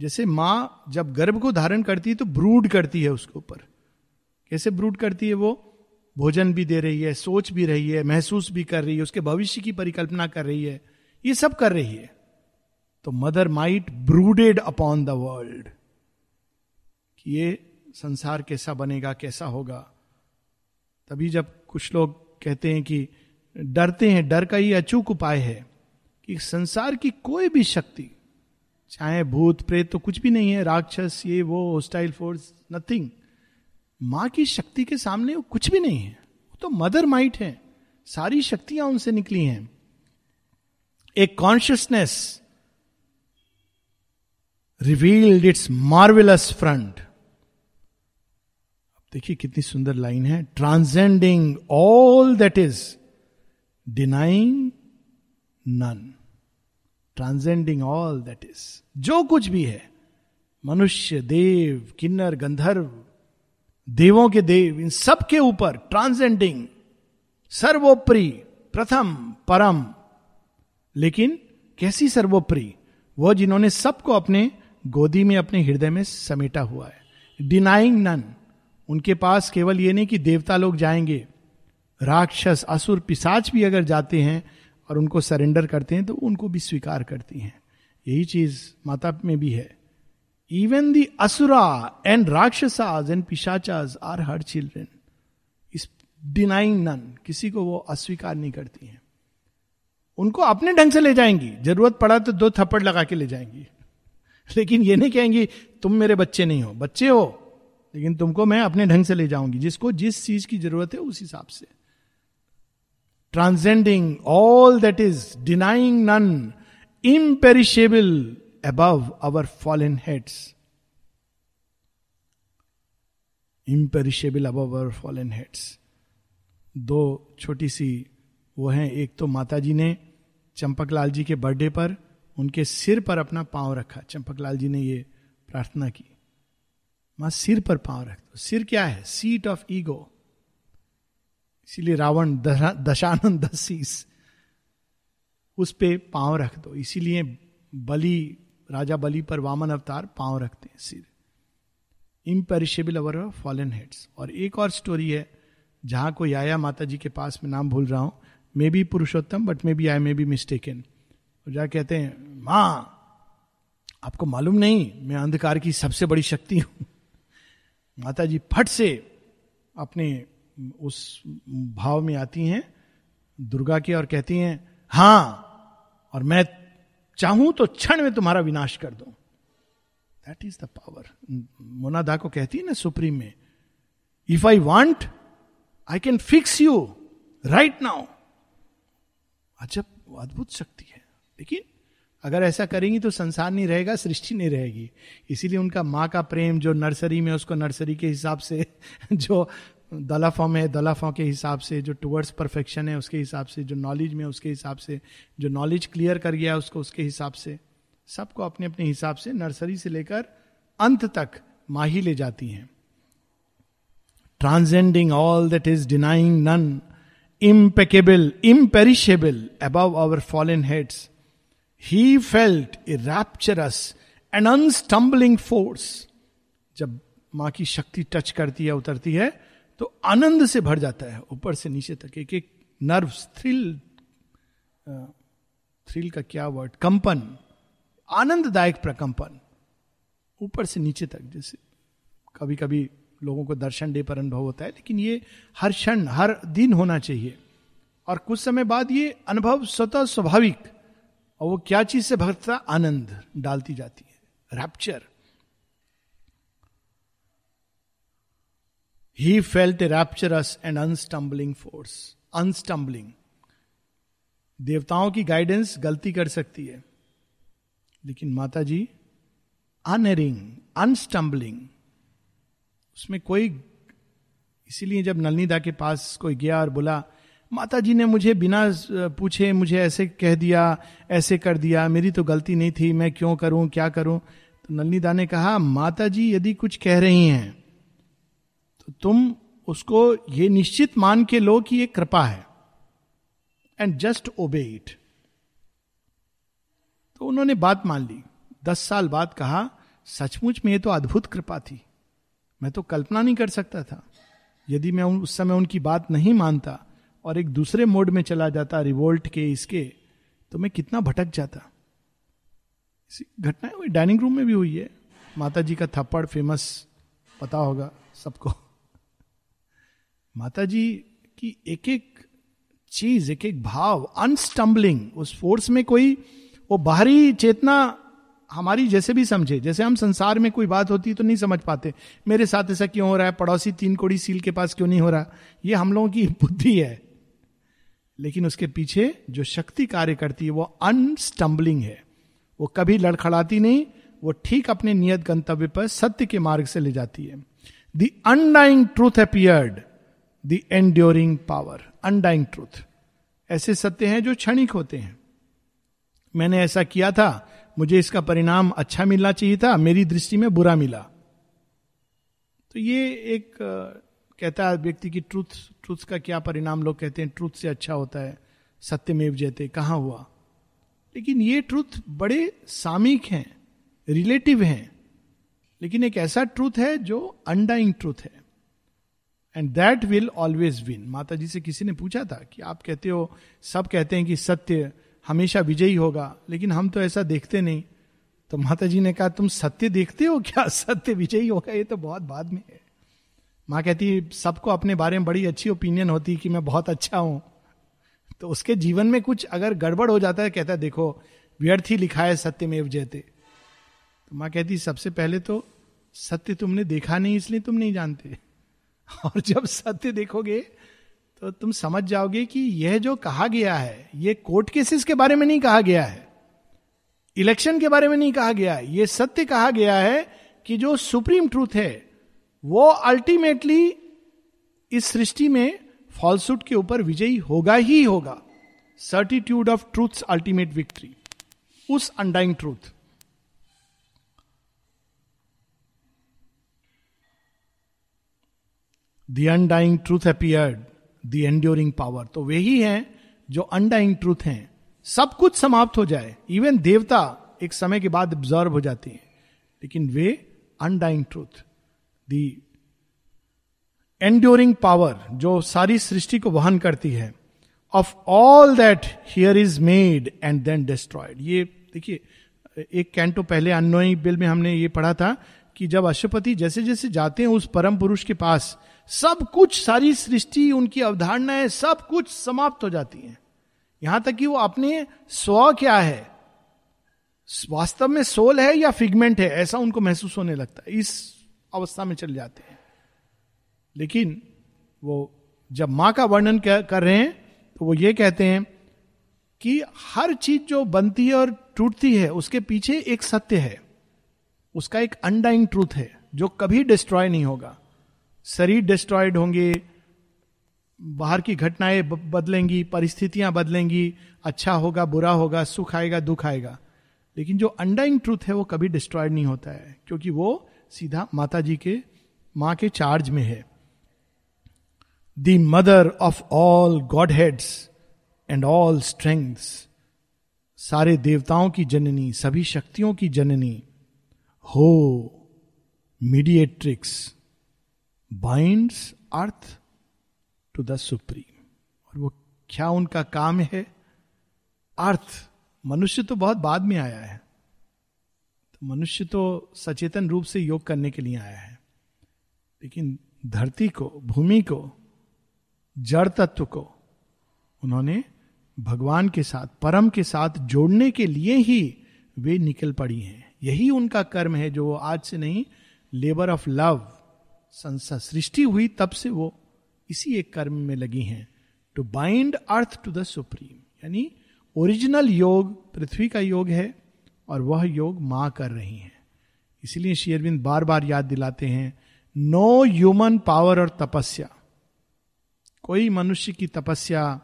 S1: जैसे माँ जब गर्भ को धारण करती है तो ब्रूड करती है उसके ऊपर। कैसे ब्रूड करती है वो? भोजन भी दे रही है, सोच भी रही है, महसूस भी कर रही है, उसके भविष्य की परिकल्पना कर रही है, ये सब कर रही है। तो mother might brooded upon the world कि ये संसार कैसा बनेगा, कैसा होगा। तभी जब कुछ लोग कहते हैं कि डरते हैं, डर का ही अचूक उपाय है कि संसार की कोई भी शक्ति चाहे भूत, प्रेत तो कुछ भी नहीं है, राक्षस, ये, वो होस्टाइल फोर्स नथिंग माँ की शक्ति के सामने वो कुछ भी नहीं है। वो तो मदर माइट है। सारी शक्तियाँ उनसे निकली हैं। एक consciousness revealed its marvellous front देखिए कितनी सुंदर लाइन है। Transcending all that is denying none transcending all that is जो कुछ भी है, मनुष्य, देव, किन्नर, गंधर्व, देवों के देव, इन सब के ऊपर ट्रांसेंडिंग सर्वोपरि, प्रथम, परम। लेकिन कैसी सर्वोपरि? वो जिन्होंने सबको अपने गोदी में, अपने हृदय में समेटा हुआ है। डिनाइंग नन उनके पास केवल ये नहीं कि देवता लोग जाएँगे। राक्षस, असुर पिसाच भी अगर जाते हैं और उनको सरेंडर करते हैं तो उनको भी स्वीकार करती हैं। यही चीज़ माता में भी है। Even the asura and rakshasas and pishachas are her children is denying none किसी को वो अस्वीकार नहीं करती हैं। उनको अपने ढंग से ले जाएँगी। ज़रूरत पड़ा तो दो थप्पड़ लगा के ले जाएँगी। लेकिन ये नहीं कहेंगी, तुम मेरे बच्चे नहीं हो। बच्चे हो, लेकिन तुमको मैं अपने ढंग से ले जाऊँगी। जिसको जिस चीज़ की ज़रूरत है, उस हिसाब से। Transcending all that is denying none imperishable above our fallen heads imperishable above our fallen heads दो छोटी सी, वो हैं, एक तो माता जी ने चंपकलाल जी के बर्थडे पर उनके सिर पर अपना पाँव रखा। चंपकलाल जी ने ये प्रार्थना की। माँ, सिर पर पाँव रख दो। सिर क्या है? सीट ऑफ़ ईगो इसीलिए रावण दशानंद दसीस उस पे पाँव रख दो। इसीलिए बलि, राजा बलि पर वामन अवतार पाँव रखते हैं सिर। इम्पेरिशेबल अवर फॉलन हेड्स और एक और स्टोरी है, जहाँ को आया माता जी के पास, में नाम भूल रहा हूँ। Maybe Purushottam but maybe I may be mistaken और जा कहते हैं, माँ, आपको मालूम नहीं, मैं अंधकार की सबसे बड़ी शक्ति हूँ। माता जी फट से अपने उस भाव में आती हैं, दुर्गा के और कहती हैं, हाँ, और मैं चाहूँ तो क्षण में तुम्हारा विनाश कर दूँ. दैट इज़ द पावर मोनादा को कहती है ना सुप्रीम में if I want I can fix you right now अजब अद्भुत शक्ति है। लेकिन अगर ऐसा करेंगी तो संसार नहीं रहेगा, सृष्टि नहीं रहेगी। इसीलिए उनका माँ का प्रेम जो नर्सरी में, उसको नर्सरी के हिसाब से जो दलाफॉ में, दलाफॉ के हिसाब से जो टुवर्ड्स परफेक्शन है, उसके हिसाब से जो नॉलेज में, उसके हिसाब से जो नॉलेज क्लियर कर गया उसको उसके हिसाब से, सबको अपने अपने हिसाब से नर्सरी से लेकर अंत तक माही ले जाती हैं। Transcending all that is denying none impeccable imperishable above our fallen heads he felt a rapturous and unstumbling force जब माँ की शक्ति टच करती है, उतरती है तो आनंद से भर जाता है, ऊपर से नीचे तक। एक एक नर्व थ्रिल थ्रिल का क्या वर्ड कंपन, आनंददायक प्रकंपन, ऊपर से नीचे तक। जैसे कभी कभी लोगों को दर्शन डे पर अनुभव होता है, लेकिन ये हर क्षण, हर दिन होना चाहिए। और कुछ समय बाद ये अनुभव स्वतः स्वाभाविक, और वो क्या चीज़ से भरता? आनंद डालती जाती है। Rapture he felt a rapturous and unstumbling force unstumbling देवताओं की गाइडेंस गलती कर सकती है। लेकिन माता जी अनरिंग अनस्टम्बलिंग उसमें कोई, इसीलिए जब नलनीदा के पास कोई गया और बोला माता जी ने मुझे बिना, पूछे मुझे ऐसे कह दिया, ऐसे कर दिया, मेरी तो गलती नहीं थी, मैं क्यों करूँ, क्या करूँ? तो नलनीदा ने कहा माता जी यदि कुछ कह रही हैं तो तुम उसको ये निश्चित मान के लो कि ये कृपा है। एंड जस्ट ओबे इट तो उन्होंने बात मान ली। दस साल बाद कहा, सचमुच में ये तो अद्भुत कृपा थी। मैं तो कल्पना नहीं कर सकता था। यदि मैं उस समय उनकी बात नहीं मानता और एक दूसरे मोड में चला जाता रिवोल्ट के इसके तो मैं कितना भटक जाता। घटना डाइनिंग रूम में भी हुई है। माता जी का थप्पड़, फ़ेमस, पता होगा सबको। माता जी की एक एक चीज़ एक एक भाव अनस्टम्बलिंग उस फोर्स में कोई, वो बाहरी चेतना हमारी जैसे भी समझे। जैसे हम संसार में कोई बात होती है तो नहीं समझ पाते। मेरे साथ ऐसा क्यों हो रहा है? पड़ोसी तीन कोड़ी सील के पास क्यों नहीं हो रहा? ये हम लोगों की बुद्धि है। लेकिन उसके पीछे जो शक्ति कार्य करती है, वो अनस्टम्बलिंग है। वो कभी लड़खड़ाती नहीं, वो ठीक अपने नियत गंतव्य पर सत्य के मार्ग से ले जाती है। The undying truth appeared the enduring power undying truth ऐसे सत्य हैं जो क्षणिक होते हैं। मैंने ऐसा किया था, मुझे इसका परिणाम अच्छा मिलना चाहिए था, मेरी दृष्टि में बुरा मिला। तो ये एक कहता है व्यक्ति की ट्रूथ ट्रूथ का क्या परिणाम लोग कहते हैं ट्रूथ से अच्छा होता है, सत्य सत्यमेव जयते कहाँ हुआ? लेकिन ये ट्रूथ बड़े सामिक हैं रिलेटिव हैं। लेकिन एक ऐसा ट्रूथ है जो अनडाइंग ट्रूथ है। And that will always win माता जी से किसी ने पूछा था कि आप कहते हो, सब कहते हैं कि सत्य हमेशा विजयी होगा, लेकिन हम तो ऐसा देखते नहीं। तो माता जी ने कहा, तुम सत्य देखते हो क्या? सत्य विजयी होगा, ये तो बहुत बाद में है। माँ कहती, सबको अपने बारे में बड़ी अच्छी ओपिनियन होती कि मैं बहुत अच्छा हूँ। तो उसके जीवन में कुछ अगर गड़बड़ हो जाता है, कहता है, देखो, व्यर्थ ही लिखा है सत्य में जयते। तो माँ कहती, सबसे पहले तो सत्य तुमने देखा नहीं, इसलिए तुम नहीं जानते। और जब सत्य देखोगे तो तुम समझ जाओगे कि यह जो कहा गया है, ये कोर्ट केसेस के बारे में नहीं कहा गया है। इलेक्शन के बारे में नहीं कहा गया है। ये सत्य कहा गया है कि जो सुप्रीम ट्रूथ है, वो अल्टीमेटली इस सृष्टि में फॉल्सूट के ऊपर विजयी होगा ही होगा। Certitude of truth ultimate victory उस undying truth the undying truth appeared the enduring power तो वे ही हैं जो अनडाइंग ट्रूथ हैं। सब कुछ समाप्त हो जाए। इवन देवता एक समय के बाद ऑब्ज़र्व हो जाते हैं। लेकिन वे undying truth the enduring power जो सारी सृष्टि को वहन करती है। Of all that here is made and then destroyed ये देखिए, एक कैंटो पहले अनोई बिल में हमने ये पढ़ा था कि जब अशुपति जैसे जैसे जाते हैं उस परम पुरुष के पास, सब कुछ सारी सृष्टि, उनकी अवधारणाएँ सब कुछ समाप्त हो जाती हैं। यहाँ तक कि वो अपने स्व क्या है? वास्तव में सोल है या फिगमेंट है? ऐसा उनको महसूस होने लगता है। इस अवस्था में चले जाते हैं। लेकिन वो जब माँ का वर्णन कर रहे हैं तो वो ये कहते हैं कि हर चीज़ जो बनती है और टूटती है, उसके पीछे एक सत्य है। उसका एक अनडाइंग ट्रूथ है, जो कभी डिस्ट्रॉय नहीं होगा। शरीर डिस्ट्रॉयड होंगे, बाहर की घटनाएँ बदलेंगी, परिस्थितियाँ बदलेंगी अच्छा होगा, बुरा होगा, सुख आएगा, दुख आएगा। लेकिन जो अंडाइंग ट्रूथ है, वो कभी डिस्ट्रॉयड नहीं होता है, क्योंकि वो सीधा माता जी के, माँ के चार्ज में है। The mother of all godheads and all strength सारे देवताओं की जननी, सभी शक्तियों की जननी who mediatrix binds earth to the supreme और वो क्या उनका काम है? अर्थ मनुष्य तो बहुत बाद में आया है। तो मनुष्य तो सचेतन रूप से योग करने के लिए आया है। लेकिन धरती को, भूमि को, जड़ तत्व को उन्होंने भगवान के साथ, परम के साथ जोड़ने के लिए ही वे निकल पड़ी हैं। यही उनका कर्म है जो वो आज से नहीं लेबर ऑफ़ लव संसार सृष्टि हुई तब से वो इसी एक कर्म में लगी हैं to bind earth to the supreme यानी ओरिजिनल योग, पृथ्वी का योग है और वह योग माँ कर रही हैं। इसलिए शेयरविंद बार बार याद दिलाते हैं नो ह्यूमन पावर और तपस्या। कोई मनुष्य की तपस्या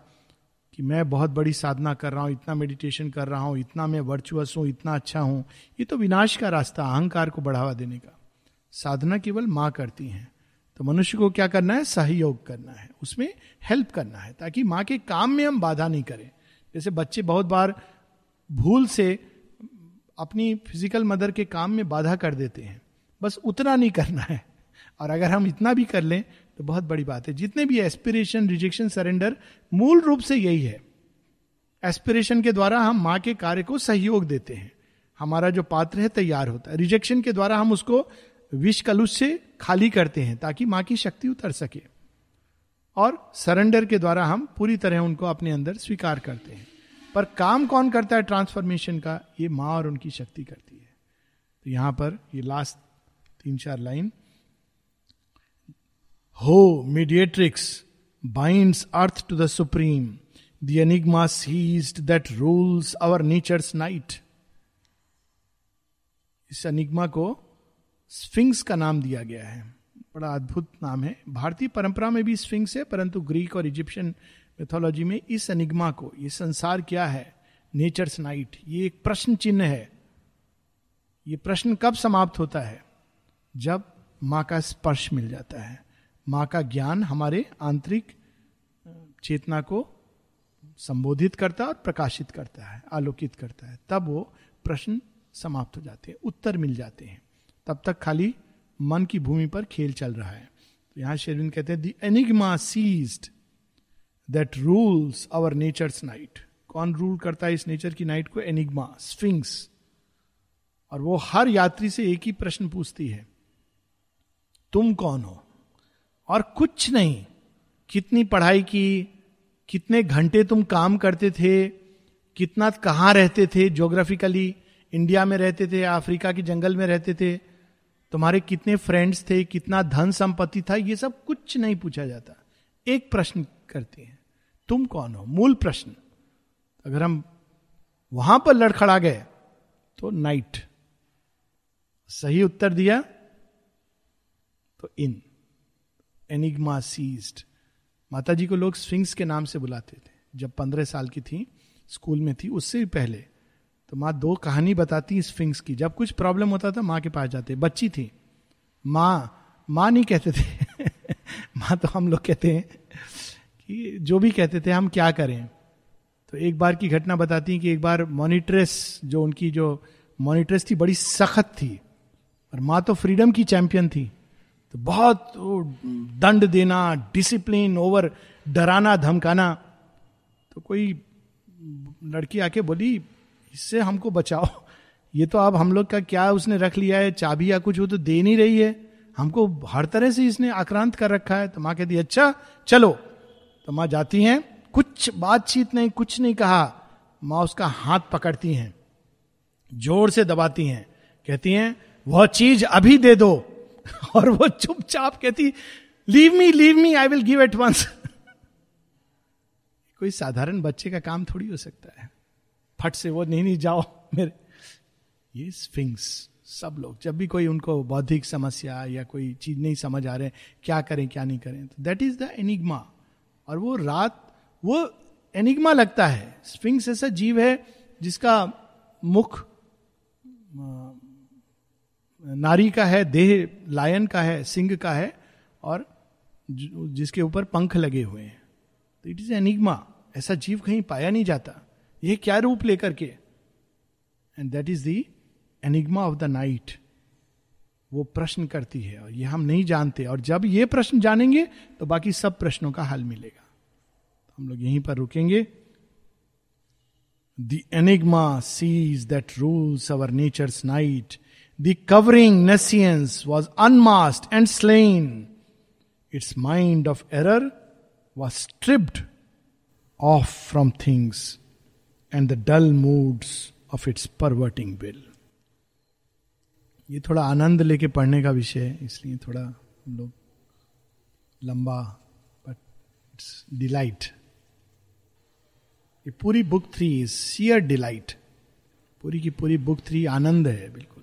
S1: कि मैं बहुत बड़ी साधना कर रहा हूँ, इतना मेडिटेशन कर रहा हूँ, इतना मैं वर्चुअस हूँ, इतना अच्छा हूँ। ये तो विनाश का रास्ता, अहंकार को बढ़ावा देने का। साधना केवल माँ करती हैं। तो मनुष्य को क्या करना है? सहयोग करना है। उसमें हेल्प करना है, ताकि माँ के काम में हम बाधा नहीं करें। जैसे बच्चे बहुत बार भूल से अपनी फ़िज़िकल मदर के काम में बाधा कर देते हैं। बस उतना नहीं करना है। और अगर हम इतना भी कर लें तो बहुत बड़ी बात है। जितने भी एस्पिरेशन रिजेक्शन सरेंडर मूल रूप से यही है। एस्पिरेशन के द्वारा हम माँ के कार्य को सहयोग देते हैं। हमारा जो पात्र है, तैयार होता है। रिजेक्शन के द्वारा हम उसको विष कलुष से खाली करते हैं, ताकि माँ की शक्ति उतर सके। और सरेंडर के द्वारा हम पूरी तरह उनको अपने अंदर स्वीकार करते हैं। पर काम कौन करता है ट्रांसफॉर्मेशन का? ये माँ और उनकी शक्ति करती है। तो यहाँ पर ये लास्ट तीन चार line who mediatrix binds earth to the supreme the enigma ceased that rules our nature's night इस अनिग्मा को स्फिंक्स का नाम दिया गया है। बड़ा अद्भुत नाम है। भारतीय परंपरा में भी स्फिंक्स है, परंतु ग्रीक और इजिप्शियन मेथोलॉजी में इस अनिग्मा को, ये संसार क्या है? नेचर्स नाइट ये एक प्रश्न चिन्ह है। ये प्रश्न कब समाप्त होता है? जब माँ का स्पर्श मिल जाता है। माँ का ज्ञान हमारे आंतरिक चेतना को संबोधित करता है और प्रकाशित करता है, आलोकित करता है। तब वो प्रश्न समाप्त हो जाते हैं, उत्तर मिल जाते हैं। तब तक खाली मन की भूमि पर खेल चल रहा है। तो यहाँ शेरविन कहते हैं the enigma ceased that rules our nature's night कौन रूल करता है इस नेचर की नाइट को? एनिग्मा स्फिंग्स और वो हर यात्री से एक ही प्रश्न पूछती है, तुम कौन हो? और कुछ नहीं। कितनी पढ़ाई की, कितने घंटे तुम काम करते थे, कितना कहाँ रहते थे जोग्राफिकली इंडिया में रहते थे अफ्रीका के जंगल में रहते थे, तुम्हारे कितने फ्रेंड्स थे, कितना धन संपत्ति था, ये सब कुछ नहीं पूछा जाता। एक प्रश्न करते हैं। तुम कौन हो? मूल प्रश्न। अगर हम वहाँ पर लड़खड़ा गए तो नाइट सही उत्तर दिया? तो इन एनिग्मा सीज्ड माता जी को लोग स्विंग्स के नाम से बुलाते थे। जब पंद्रह साल की थी, स्कूल में थी, उससे भी पहले। तो माँ दो कहानी बताती स्विंग्स की। जब कुछ प्रॉब्लम होता था, माँ के पास जाते। बच्ची थी। माँ माँ नहीं कहते थे। माँ तो हम लोग कहते हैं कि जो भी कहते थे, हम क्या करें? तो एक बार की घटना बताती कि एक बार मॉनिट्रेस, जो उनकी जो मॉनिट्रेस थी, बड़ी सख्त थी। और माँ तो फ्रीडम की चैंपियन थी। तो बहुत दंड देना डिसिप्लिन ओवर डराना, धमकाना। तो कोई लड़की आके बोली, इससे हमको बचाओ। ये तो अब हम लोग का क्या उसने रख लिया है, चाबी या कुछ, वो तो दे नहीं रही है। हमको हर तरह से इसने आक्रांत कर रखा है। तो माँ कहती अच्छा चलो। तो माँ जाती हैं, कुछ बातचीत नहीं, कुछ नहीं कहा। माँ उसका हाथ पकड़ती हैं, ज़ोर से दबाती हैं। कहती हैं, वह चीज़ अभी दे दो। और वो चुपचाप कहती leave me leave me I will give at once कोई साधारण बच्चे का काम थोड़ी हो सकता है। फट से वो, नहीं नहीं, जाओ, मेरे ये स्फिंग्स सब लोग, जब भी कोई उनको बौद्धिक समस्या या कोई चीज़ नहीं समझ आ रहे क्या करें, क्या नहीं करें तो दैट इज़ द एनिग्मा और वो रात, वो एनिग्मा लगता है। स्फिंग्स ऐसा जीव है जिसका मुख नारी का है, देह लायन का है, सिंह का है, और जिसके ऊपर पंख लगे हुए हैं। तो इट इज़ एनिग्मा। ऐसा जीव कहीं पाया नहीं जाता। यह क्या रूप लेकर के? And that is the enigma of the night वो प्रश्न करती है, और ये हम नहीं जानते। और जब ये प्रश्न जानेंगे तो बाकी सब प्रश्नों का हल मिलेगा। तो हम लोग यहीं पर रुकेंगे। The enigma ceased that rules our nature's night The covering nescience was unmasked and slain. Its mind of error was stripped off from things and the dull moods of its perverting will. ये थोड़ा आनंद लेके पढ़ने का विषय है इसलिए थोड़ा हम लोग लंबा बट इट्स डिलाइट ये पूरी book three is sheer delight पूरी की पूरी बुक थ्री आनंद है बिल्कुल